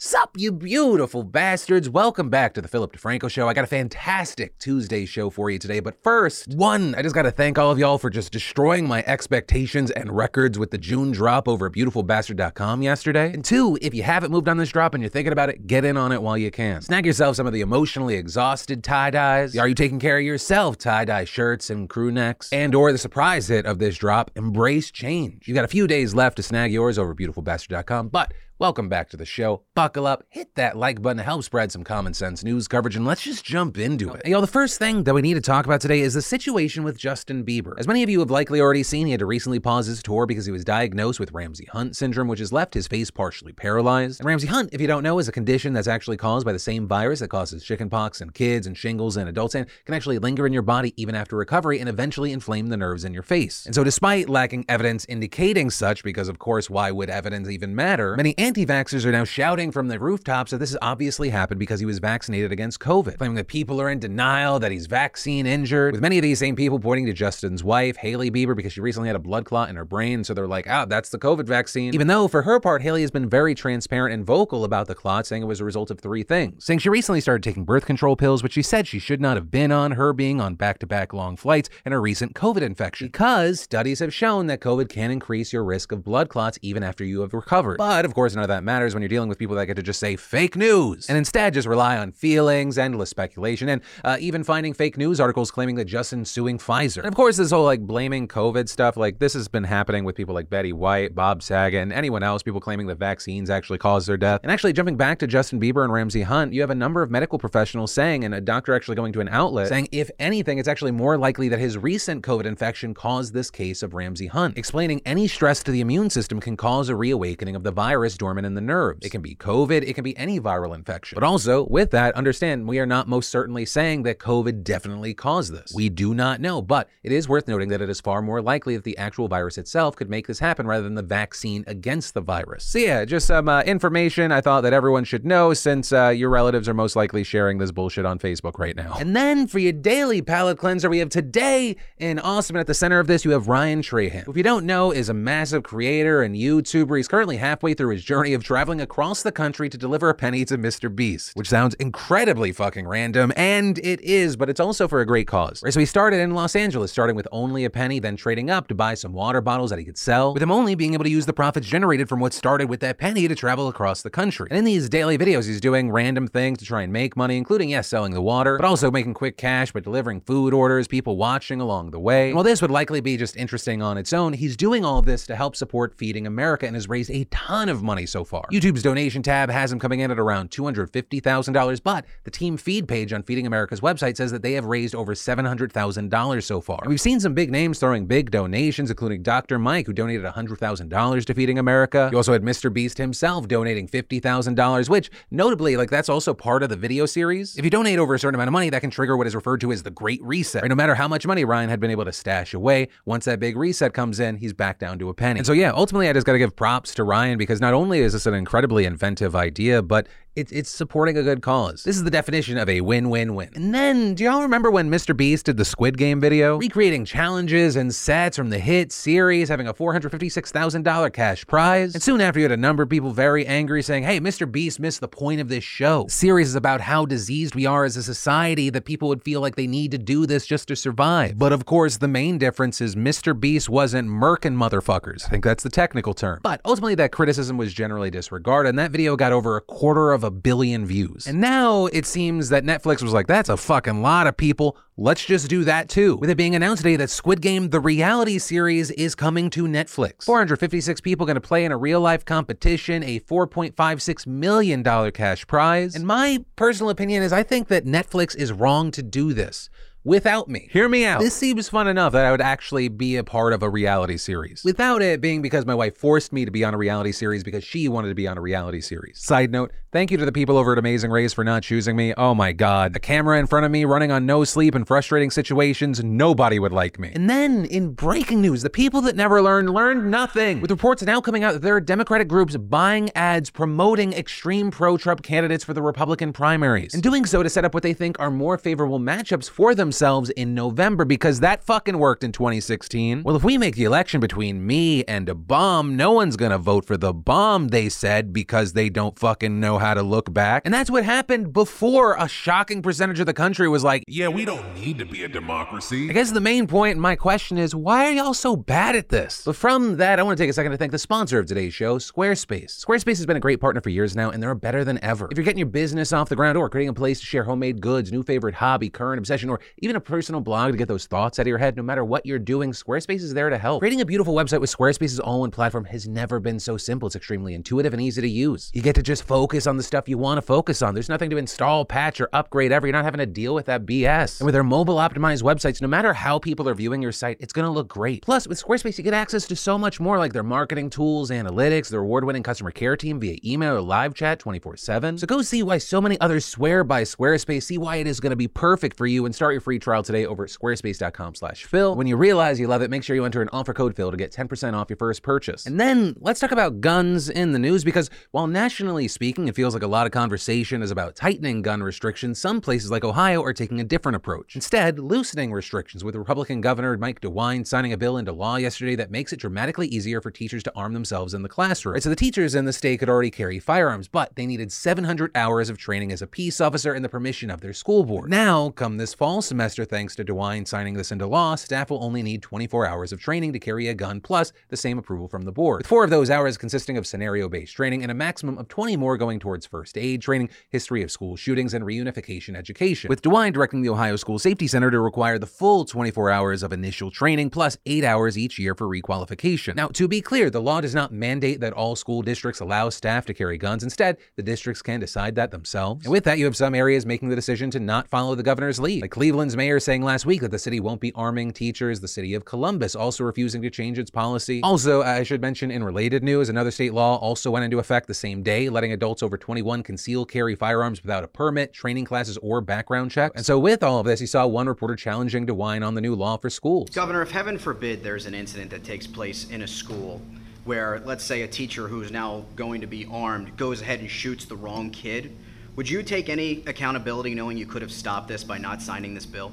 Sup, you beautiful bastards. Welcome back to the Philip DeFranco Show. I got a fantastic Tuesday show for you today. But first, one, I just got to thank all of y'all for just destroying my expectations and records with the June drop over at beautifulbastard.com yesterday. And two, if you haven't moved on this drop and you're thinking about it, get in on it while you can. Snag yourself some of the emotionally exhausted tie-dyes, Are You Taking Care of Yourself tie-dye shirts and crew necks, and or the surprise hit of this drop, Embrace Change. You got a few days left to snag yours over beautifulbastard.com, but Welcome back to the show. Buckle up, hit that like button to help spread some common sense news coverage, and let's just jump into it. Yo, the first thing that we need to talk about today is the situation with Justin Bieber. As many of you have likely already seen, he had to recently pause his tour because he was diagnosed with Ramsay Hunt syndrome, which has left his face partially paralyzed. And Ramsay Hunt, if you don't know, is a condition that's actually caused by the same virus that causes chickenpox in kids and shingles in adults and can actually linger in your body even after recovery and eventually inflame the nerves in your face. And so, despite lacking evidence indicating such, because of course, why would evidence even matter, many anti vaxxers are now shouting from the rooftops that this has obviously happened because he was vaccinated against COVID, claiming that people are in denial that he's vaccine injured. With many of these same people pointing to Justin's wife, Hailey Bieber, because she recently had a blood clot in her brain. So they're like, oh, that's the COVID vaccine. Even though, for her part, Hailey has been very transparent and vocal about the clot, saying it was a result of three things. Saying she recently started taking birth control pills, which she said she should not have been on, her being on back to back long flights, and a recent COVID infection. Because studies have shown that COVID can increase your risk of blood clots even after you have recovered. But of course, none of that matters when you're dealing with people that get to just say fake news and instead just rely on feelings, endless speculation, and uh, even finding fake news articles claiming that Justin's suing Pfizer. And of course, this whole like blaming COVID stuff, like this has been happening with people like Betty White, Bob Saget, and anyone else, people claiming that vaccines actually cause their death. And actually, jumping back to Justin Bieber and Ramsay Hunt, you have a number of medical professionals saying, and a doctor actually going to an outlet saying, if anything, it's actually more likely that his recent COVID infection caused this case of Ramsay Hunt, explaining any stress to the immune system can cause a reawakening of the virus dormant in the nerves. It can be COVID, it can be any viral infection. But also, with that, understand we are not most certainly saying that COVID definitely caused this. We do not know, but it is worth noting that it is far more likely that the actual virus itself could make this happen rather than the vaccine against the virus. So, yeah, just some uh, information I thought that everyone should know since uh, your relatives are most likely sharing this bullshit on Facebook right now. And then for your daily palate cleanser, we have today in Awesome, and at the center of this, you have Ryan Trahan, who, if you don't know, is a massive creator and YouTuber. He's currently halfway through his journey of traveling across the country to deliver a penny to Mr. Beast, which sounds incredibly fucking random, and it is, but it's also for a great cause. Right, so he started in Los Angeles, starting with only a penny, then trading up to buy some water bottles that he could sell, with him only being able to use the profits generated from what started with that penny to travel across the country. And in these daily videos, he's doing random things to try and make money, including, yes, selling the water, but also making quick cash by delivering food orders, people watching along the way. And while this would likely be just interesting on its own, he's doing all this to help support Feeding America and has raised a ton of money so far. YouTube's donation tab has him coming in at around $250,000, but the Team Feed page on Feeding America's website says that they have raised over $700,000 so far. And we've seen some big names throwing big donations, including Dr. Mike, who donated $100,000 to Feeding America. You also had Mr. Beast himself donating $50,000, which notably, like that's also part of the video series. If you donate over a certain amount of money, that can trigger what is referred to as the Great Reset. Right? No matter how much money Ryan had been able to stash away, once that big reset comes in, he's back down to a penny. And so, yeah, ultimately, I just got to give props to Ryan because not only is this an incredibly inventive idea, but it's, it's supporting a good cause. This is the definition of a win-win-win. And then, do y'all remember when Mr. Beast did the Squid Game video? Recreating challenges and sets from the hit series, having a $456,000 cash prize. And soon after, you had a number of people very angry saying, hey, Mr. Beast missed the point of this show. The series is about how diseased we are as a society that people would feel like they need to do this just to survive. But of course, the main difference is Mr. Beast wasn't murking motherfuckers. I think that's the technical term. But ultimately, that criticism was generally disregarded, and that video got over a quarter of a billion views. And now it seems that Netflix was like, that's a fucking lot of people. Let's just do that too. With it being announced today that Squid Game, the reality series, is coming to Netflix. 456 people going to play in a real life competition, a $4.56 million cash prize. And my personal opinion is I think that Netflix is wrong to do this without me. Hear me out. This seems fun enough that I would actually be a part of a reality series. Without it being because my wife forced me to be on a reality series because she wanted to be on a reality series. Side note, thank you to the people over at Amazing Race for not choosing me. Oh my god. A camera in front of me running on no sleep in frustrating situations, nobody would like me. And then in breaking news, the people that never learned learned nothing. With reports now coming out that there are Democratic groups buying ads promoting extreme pro-Trump candidates for the Republican primaries and doing so to set up what they think are more favorable matchups for themselves themselves in November because that fucking worked in 2016. Well, if we make the election between me and a bomb, no one's gonna vote for the bomb, they said, because they don't fucking know how to look back. And that's what happened before a shocking percentage of the country was like, Yeah, we don't need to be a democracy. I guess the main point in my question is why are y'all so bad at this? But from that, I want to take a second to thank the sponsor of today's show, Squarespace. Squarespace has been a great partner for years now, and they're better than ever. If you're getting your business off the ground or creating a place to share homemade goods, new favorite hobby, current obsession, or even a personal blog to get those thoughts out of your head, no matter what you're doing, Squarespace is there to help. Creating a beautiful website with Squarespace's all-in platform has never been so simple. It's extremely intuitive and easy to use. You get to just focus on the stuff you want to focus on. There's nothing to install, patch, or upgrade ever. You're not having to deal with that BS. And with their mobile optimized websites, no matter how people are viewing your site, it's going to look great. Plus, with Squarespace, you get access to so much more like their marketing tools, analytics, their award winning customer care team via email or live chat 24 7. So go see why so many others swear by Squarespace, see why it is going to be perfect for you, and start your free trial today over at squarespace.com slash Phil. When you realize you love it, make sure you enter an offer code Phil to get 10% off your first purchase. And then let's talk about guns in the news because while nationally speaking, it feels like a lot of conversation is about tightening gun restrictions, some places like Ohio are taking a different approach. Instead, loosening restrictions with Republican Governor Mike DeWine signing a bill into law yesterday that makes it dramatically easier for teachers to arm themselves in the classroom. Right, so the teachers in the state could already carry firearms, but they needed 700 hours of training as a peace officer and the permission of their school board. Now, come this fall semester, thanks to DeWine signing this into law, staff will only need 24 hours of training to carry a gun plus the same approval from the board. With four of those hours consisting of scenario-based training and a maximum of 20 more going towards first aid training, history of school shootings, and reunification education. With DeWine directing the Ohio School Safety Center to require the full 24 hours of initial training plus eight hours each year for requalification. Now, to be clear, the law does not mandate that all school districts allow staff to carry guns. Instead, the districts can decide that themselves. And with that, you have some areas making the decision to not follow the governor's lead. Like Mayor saying last week that the city won't be arming teachers, the city of Columbus also refusing to change its policy. Also, I should mention in related news, another state law also went into effect the same day, letting adults over 21 conceal carry firearms without a permit, training classes, or background checks. And so with all of this, you saw one reporter challenging DeWine on the new law for schools. Governor, if heaven forbid there's an incident that takes place in a school where, let's say, a teacher who's now going to be armed goes ahead and shoots the wrong kid, would you take any accountability knowing you could have stopped this by not signing this bill?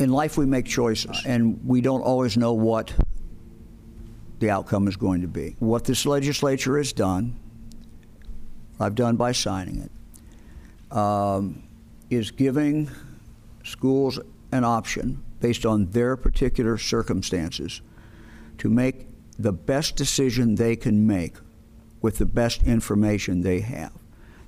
in life we make choices and we don't always know what the outcome is going to be. What this legislature has done, I've done by signing it, um, is giving schools an option based on their particular circumstances to make the best decision they can make with the best information they have.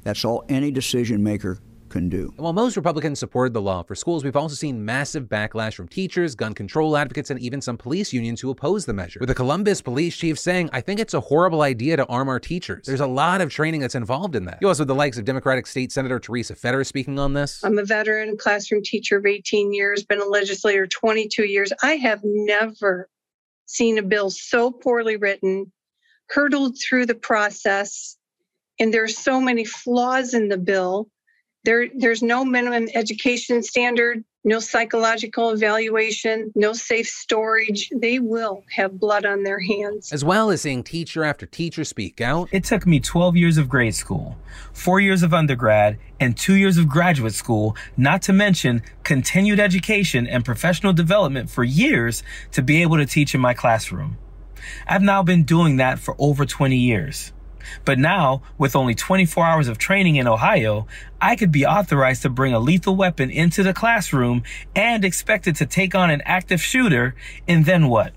That's all any decision maker can do. And while most Republicans supported the law for schools, we've also seen massive backlash from teachers, gun control advocates, and even some police unions who oppose the measure. With the Columbus police chief saying, I think it's a horrible idea to arm our teachers. There's a lot of training that's involved in that. You also have the likes of Democratic State Senator Teresa Fedor speaking on this. I'm a veteran classroom teacher of 18 years, been a legislator 22 years. I have never seen a bill so poorly written, hurdled through the process, and there's so many flaws in the bill there, there's no minimum education standard, no psychological evaluation, no safe storage. They will have blood on their hands. As well as seeing teacher after teacher speak out. It took me 12 years of grade school, four years of undergrad, and two years of graduate school, not to mention continued education and professional development for years to be able to teach in my classroom. I've now been doing that for over 20 years. But now, with only 24 hours of training in Ohio, I could be authorized to bring a lethal weapon into the classroom and expected to take on an active shooter, and then what?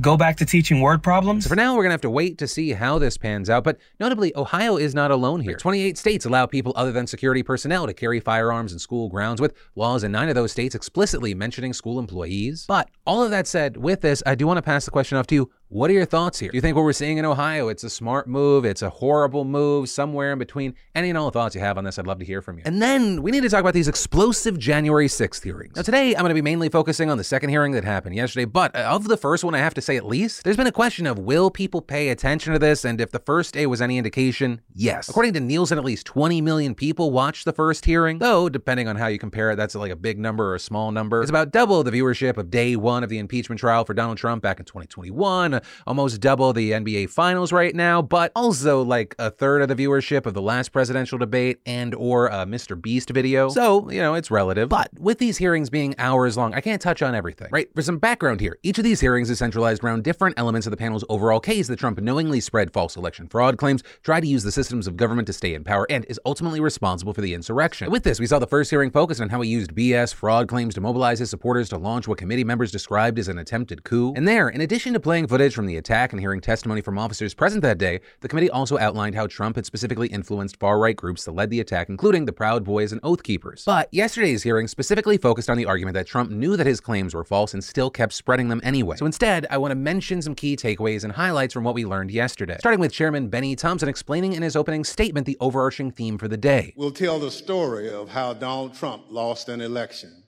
Go back to teaching word problems? For now, we're going to have to wait to see how this pans out. But notably, Ohio is not alone here. 28 states allow people other than security personnel to carry firearms in school grounds, with laws in nine of those states explicitly mentioning school employees. But all of that said, with this, I do want to pass the question off to you. What are your thoughts here? Do you think what we're seeing in Ohio, it's a smart move, it's a horrible move, somewhere in between? Any and all thoughts you have on this, I'd love to hear from you. And then we need to talk about these explosive January 6th hearings. Now today, I'm going to be mainly focusing on the second hearing that happened yesterday, but uh, of the first one, I have to say at least, there's been a question of will people pay attention to this, and if the first day was any indication, yes. According to Nielsen, at least 20 million people watched the first hearing, though depending on how you compare it, that's like a big number or a small number. It's about double the viewership of day one of the impeachment trial for Donald Trump back in 2021, almost double the NBA finals right now, but also like a third of the viewership of the last presidential debate and or a Mr. Beast video. So, you know, it's relative. But with these hearings being hours long, I can't touch on everything, right? For some background here, each of these hearings is centralized around different elements of the panel's overall case that Trump knowingly spread false election fraud claims, tried to use the systems of government to stay in power, and is ultimately responsible for the insurrection. With this, we saw the first hearing focused on how he used BS fraud claims to mobilize his supporters to launch what committee members described as an attempted coup. And there, in addition to playing footage from the attack and hearing testimony from officers present that day, the committee also outlined how Trump had specifically influenced far right groups that led the attack, including the Proud Boys and Oath Keepers. But yesterday's hearing specifically focused on the argument that Trump knew that his claims were false and still kept spreading them anyway. So instead, I want to mention some key takeaways and highlights from what we learned yesterday. Starting with Chairman Benny Thompson explaining in his opening statement the overarching theme for the day. We'll tell the story of how Donald Trump lost an election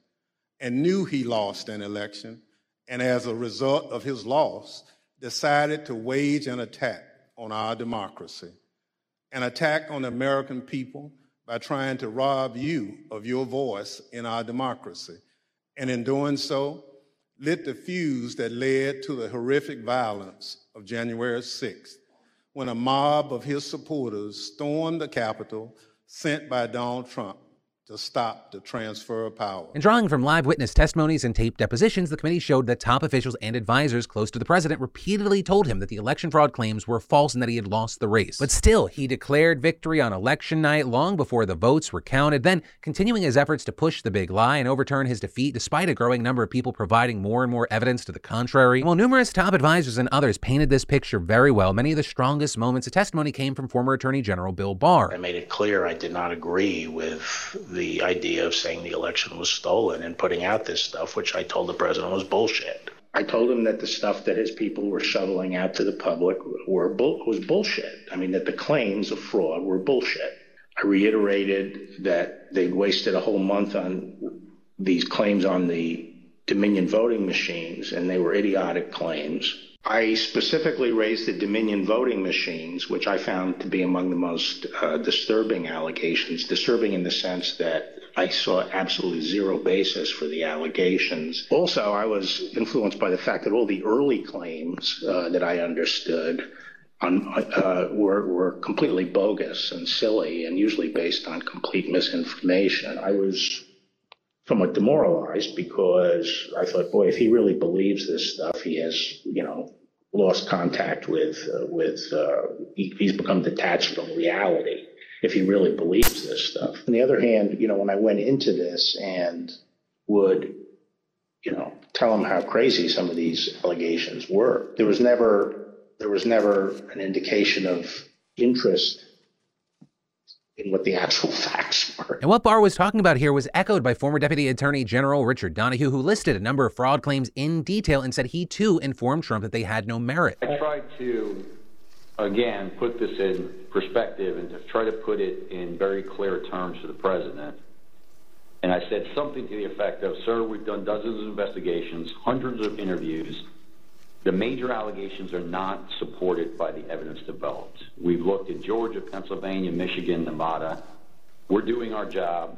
and knew he lost an election, and as a result of his loss, decided to wage an attack on our democracy, an attack on the American people by trying to rob you of your voice in our democracy. And in doing so, lit the fuse that led to the horrific violence of January 6th, when a mob of his supporters stormed the Capitol sent by Donald Trump to stop the transfer of power. And drawing from live witness testimonies and taped depositions, the committee showed that top officials and advisors close to the president repeatedly told him that the election fraud claims were false and that he had lost the race. But still, he declared victory on election night long before the votes were counted, then continuing his efforts to push the big lie and overturn his defeat despite a growing number of people providing more and more evidence to the contrary. And while numerous top advisors and others painted this picture very well, many of the strongest moments of testimony came from former Attorney General Bill Barr. I made it clear I did not agree with the idea of saying the election was stolen and putting out this stuff, which I told the president was bullshit. I told him that the stuff that his people were shoveling out to the public were bull- was bullshit. I mean, that the claims of fraud were bullshit. I reiterated that they'd wasted a whole month on these claims on the Dominion voting machines, and they were idiotic claims. I specifically raised the Dominion voting machines, which I found to be among the most uh, disturbing allegations. Disturbing in the sense that I saw absolutely zero basis for the allegations. Also, I was influenced by the fact that all the early claims uh, that I understood on, uh, were, were completely bogus and silly and usually based on complete misinformation. I was somewhat demoralized because I thought, boy, if he really believes this stuff, he has, you know, lost contact with uh, with uh, he, he's become detached from reality if he really believes this stuff. On the other hand, you know, when I went into this and would, you know, tell him how crazy some of these allegations were, there was never there was never an indication of interest in what the actual facts were. And what Barr was talking about here was echoed by former Deputy Attorney General Richard Donoghue, who listed a number of fraud claims in detail and said he too informed Trump that they had no merit. I tried to, again, put this in perspective and to try to put it in very clear terms to the president. And I said something to the effect of, Sir, we've done dozens of investigations, hundreds of interviews. The major allegations are not supported by the evidence developed. We've looked at Georgia, Pennsylvania, Michigan, Nevada. We're doing our job.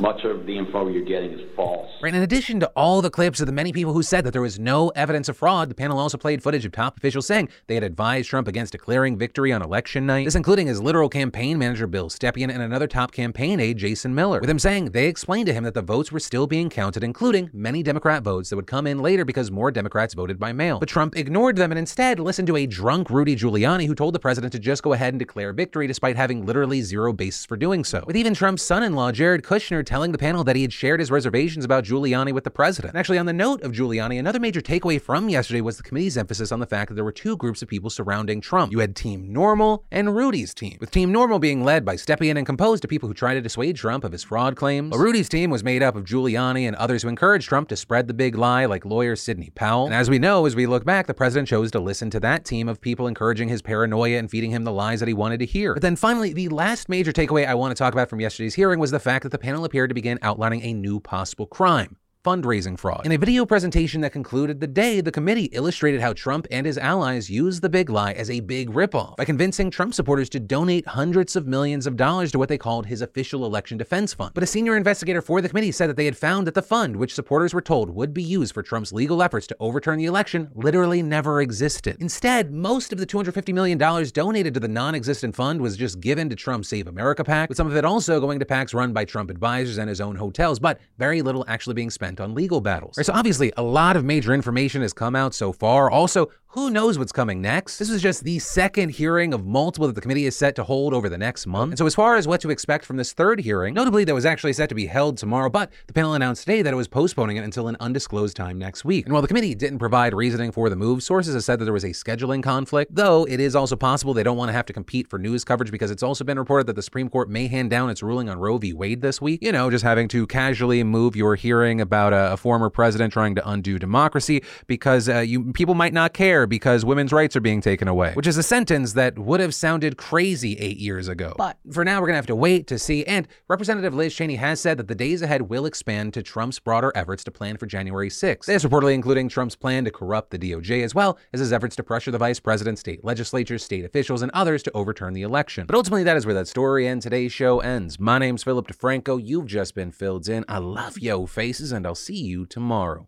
Much of the info you're getting is false. Right. In addition to all the clips of the many people who said that there was no evidence of fraud, the panel also played footage of top officials saying they had advised Trump against declaring victory on election night. This including his literal campaign manager Bill Stepien and another top campaign aide Jason Miller, with him saying they explained to him that the votes were still being counted, including many Democrat votes that would come in later because more Democrats voted by mail. But Trump ignored them and instead listened to a drunk Rudy Giuliani who told the president to just go ahead and declare victory despite having literally zero basis for doing so. With even Trump's son-in-law Jared Kushner telling the panel that he had shared his reservations about Giuliani with the president. And actually, on the note of Giuliani, another major takeaway from yesterday was the committee's emphasis on the fact that there were two groups of people surrounding Trump. You had Team Normal and Rudy's team, with Team Normal being led by Stepien and composed of people who tried to dissuade Trump of his fraud claims. While Rudy's team was made up of Giuliani and others who encouraged Trump to spread the big lie, like lawyer Sidney Powell. And as we know, as we look back, the president chose to listen to that team of people encouraging his paranoia and feeding him the lies that he wanted to hear. But then finally, the last major takeaway I want to talk about from yesterday's hearing was the fact that the panel appeared to begin outlining a new possible crime fundraising fraud. In a video presentation that concluded the day, the committee illustrated how Trump and his allies used the big lie as a big ripoff by convincing Trump supporters to donate hundreds of millions of dollars to what they called his official election defense fund. But a senior investigator for the committee said that they had found that the fund, which supporters were told would be used for Trump's legal efforts to overturn the election, literally never existed. Instead, most of the $250 million donated to the non existent fund was just given to Trump's Save America PAC, with some of it also going to PACs run by Trump advisors and his own hotels, but very little actually being spent on legal battles. Right, so obviously, a lot of major information has come out so far. Also, who knows what's coming next? This is just the second hearing of multiple that the committee is set to hold over the next month. And so, as far as what to expect from this third hearing, notably that was actually set to be held tomorrow, but the panel announced today that it was postponing it until an undisclosed time next week. And while the committee didn't provide reasoning for the move, sources have said that there was a scheduling conflict, though it is also possible they don't want to have to compete for news coverage because it's also been reported that the Supreme Court may hand down its ruling on Roe v. Wade this week. You know, just having to casually move your hearing about a, a former president trying to undo democracy because uh, you people might not care because women's rights rights are being taken away, which is a sentence that would have sounded crazy eight years ago. But for now, we're going to have to wait to see. And Representative Liz Cheney has said that the days ahead will expand to Trump's broader efforts to plan for January 6th. This reportedly including Trump's plan to corrupt the DOJ as well as his efforts to pressure the vice president, state legislatures, state officials, and others to overturn the election. But ultimately, that is where that story and today's show ends. My name's Philip DeFranco. You've just been filled in. I love yo faces, and I'll see you tomorrow.